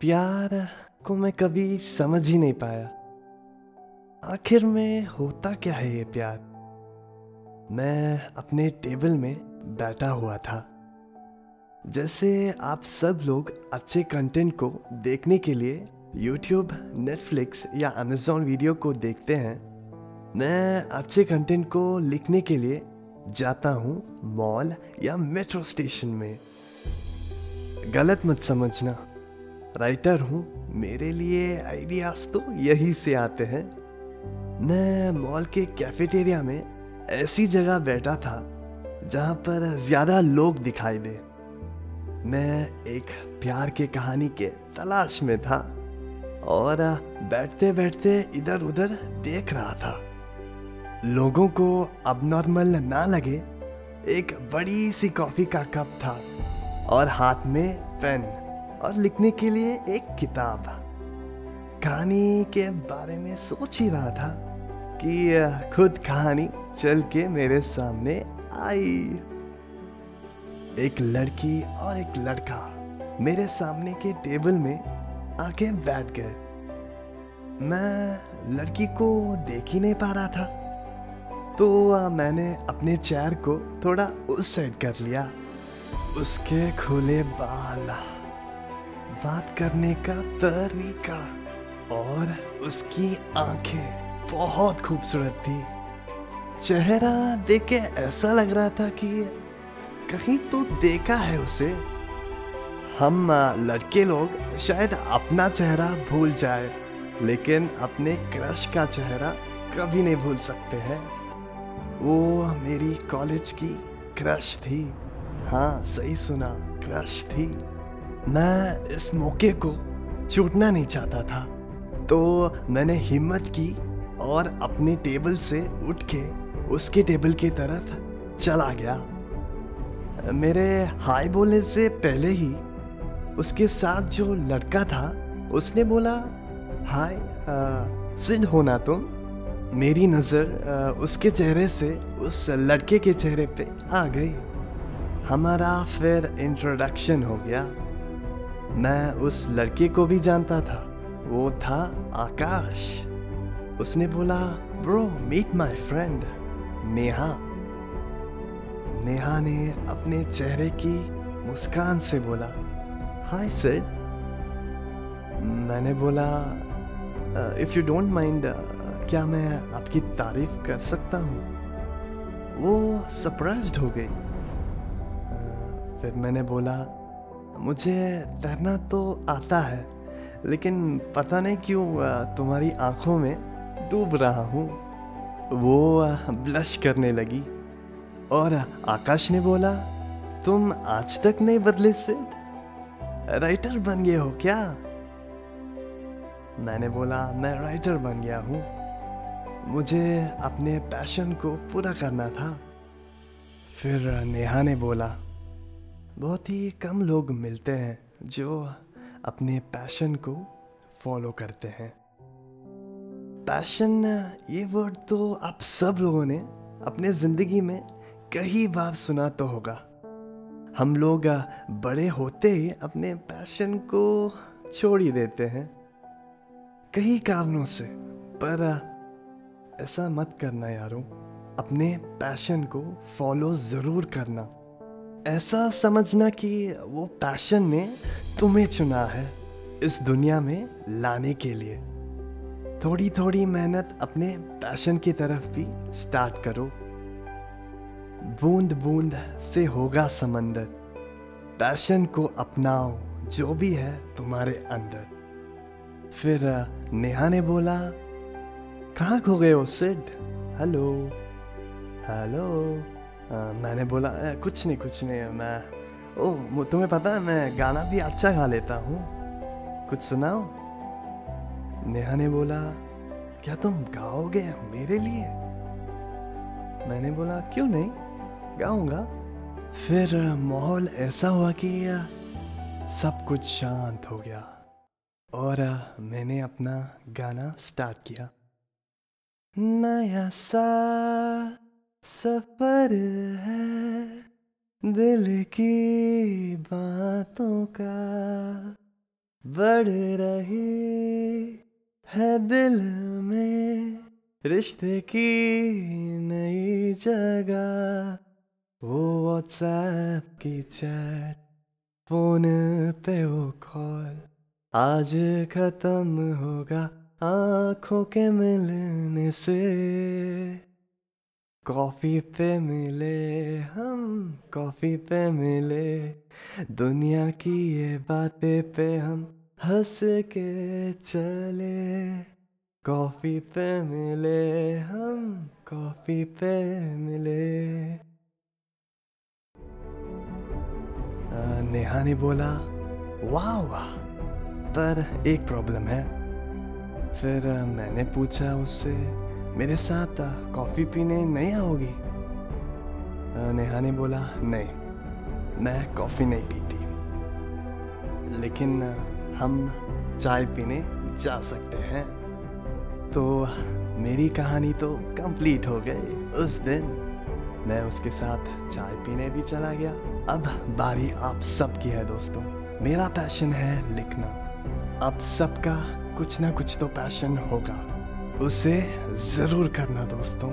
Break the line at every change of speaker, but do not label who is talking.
प्यार को मैं कभी समझ ही नहीं पाया। आखिर में होता क्या है ये प्यार? मैं अपने टेबल में बैठा हुआ था। जैसे आप सब लोग अच्छे कंटेंट को देखने के लिए YouTube, Netflix या Amazon वीडियो को देखते हैं मैं अच्छे कंटेंट को लिखने के लिए जाता हूँ मॉल या मेट्रो स्टेशन में। गलत मत समझना। राइटर हूँ। मेरे लिए आइडियाज़ तो यही से आते हैं। मैं मॉल के कैफेटेरिया में ऐसी जगह बैठा था, जहाँ पर ज़्यादा लोग दिखाई दे। मैं एक प्यार के कहानी के तलाश में था और बैठते बैठते इधर उधर देख रहा था। लोगों को अब नॉर्मल ना लगे, एक बड़ी सी कॉफ़ी का कप था और हाथ में पेन। और लिखने के लिए एक किताब। कहानी के बारे में सोच ही रहा था कि खुद कहानी चल के मेरे सामने आई। एक लड़की और एक लड़का मेरे सामने के टेबल में आके बैठ गए। मैं लड़की को देख ही नहीं पा रहा था। तो मैंने अपने चेयर को थोड़ा उस साइड कर लिया। उसके खुले बाल। बात करने का तरीका और उसकी आँखें बहुत खूबसूरत थी। चेहरा देख के ऐसा लग रहा था कि कहीं तो देखा है उसे। हम लड़के लोग शायद अपना चेहरा भूल जाए, लेकिन अपने क्रश का चेहरा कभी नहीं भूल सकते हैं। वो मेरी कॉलेज की क्रश थी। हाँ सही सुना, क्रश थी। मैं इस मौके को छूटना नहीं चाहता था। तो मैंने हिम्मत की और अपने टेबल से उठ के उसके टेबल की तरफ़ चला गया। मेरे हाय बोलने से पहले ही उसके साथ जो लड़का था, उसने बोला, हाय सिड होना तुम? मेरी नज़र उसके चेहरे से उस लड़के के चेहरे पे आ गई। हमारा फिर इंट्रोडक्शन हो गया। मैं उस लड़के को भी जानता था। वो था आकाश। उसने बोला bro meet my friend Neha. Neha ने अपने चेहरे की मुस्कान से बोला हाय सर मैंने बोला इफ़ यू डोंट माइंड क्या मैं आपकी तारीफ़ कर सकता हूँ? वो सरप्राइज़ हो गई। Uh, फिर मैंने बोला मुझे तैरना तो आता है, लेकिन पता नहीं क्यों तुम्हारी आँखों में डूब रहा हूँ। वो ब्लश करने लगी और आकाश ने बोला, तुम आज तक नहीं बदले से राइटर बन गए हो क्या? मैंने बोला, मैं राइटर बन गया हूँ। मुझे अपने पैशन को पूरा करना था। फिर नेहा ने बोला बहुत ही कम लोग मिलते हैं जो अपने पैशन को फॉलो करते हैं। पैशन ये वर्ड तो आप सब लोगों ने अपने ज़िंदगी में कई बार सुना तो होगा। हम लोग बड़े होते ही अपने पैशन को छोड़ ही देते हैं। कई कारणों से, पर ऐसा मत करना यारों। अपने पैशन को फॉलो ज़रूर करना। ऐसा समझना कि वो पैशन ने तुम्हें चुना है इस दुनिया में लाने के लिए। थोड़ी थोड़ी मेहनत अपने पैशन की तरफ़ भी स्टार्ट करो। बूंद बूंद से होगा समंदर। पैशन को अपनाओ, जो भी है तुम्हारे अंदर। फिर नेहा ने बोला, कहाँ खो गए हो, सिड? हेलो? हेलो? मैंने बोला कुछ नहीं कुछ नहीं, मैं ओ तुम्हें पता है, मैं गाना भी अच्छा गा लेता हूँ। कुछ सुनाओ? नेहा ने बोला, क्या तुम गाओगे मेरे लिए? मैंने बोला, क्यों नहीं, गाऊँगा। फिर माहौल ऐसा हुआ कि सब कुछ शांत हो गया और मैंने अपना गाना स्टार्ट किया। नया सा सफ़र है दिल की बातों का। बढ़ रही है दिल में रिश्ते की नई जगह। वो व्हाट्सएप की चैट फ़ोन पे वो कॉल आज खत्म होगा आँखों के मिलने से। कॉफ़ी पे मिले हम, कॉफ़ी पे मिले। दुनिया की ये बातें पे हम हंस के चले। कॉफ़ी पे मिले हम, कॉफ़ी पे मिले। नेहा ने बोला, वाह वाह, पर एक प्रॉब्लम है। फिर मैंने पूछा उससे मेरे साथ कॉफ़ी पीने नहीं आओगी? नेहा ने बोला, नहीं, मैं कॉफ़ी नहीं पीती। लेकिन हम चाय पीने जा सकते हैं। तो मेरी कहानी तो कंप्लीट हो गई उस दिन। मैं उसके साथ चाय पीने भी चला गया। अब बारी आप सबकी है दोस्तों। मेरा पैशन है लिखना। आप सबका कुछ ना कुछ तो पैशन होगा। उसे ज़रूर करना दोस्तों।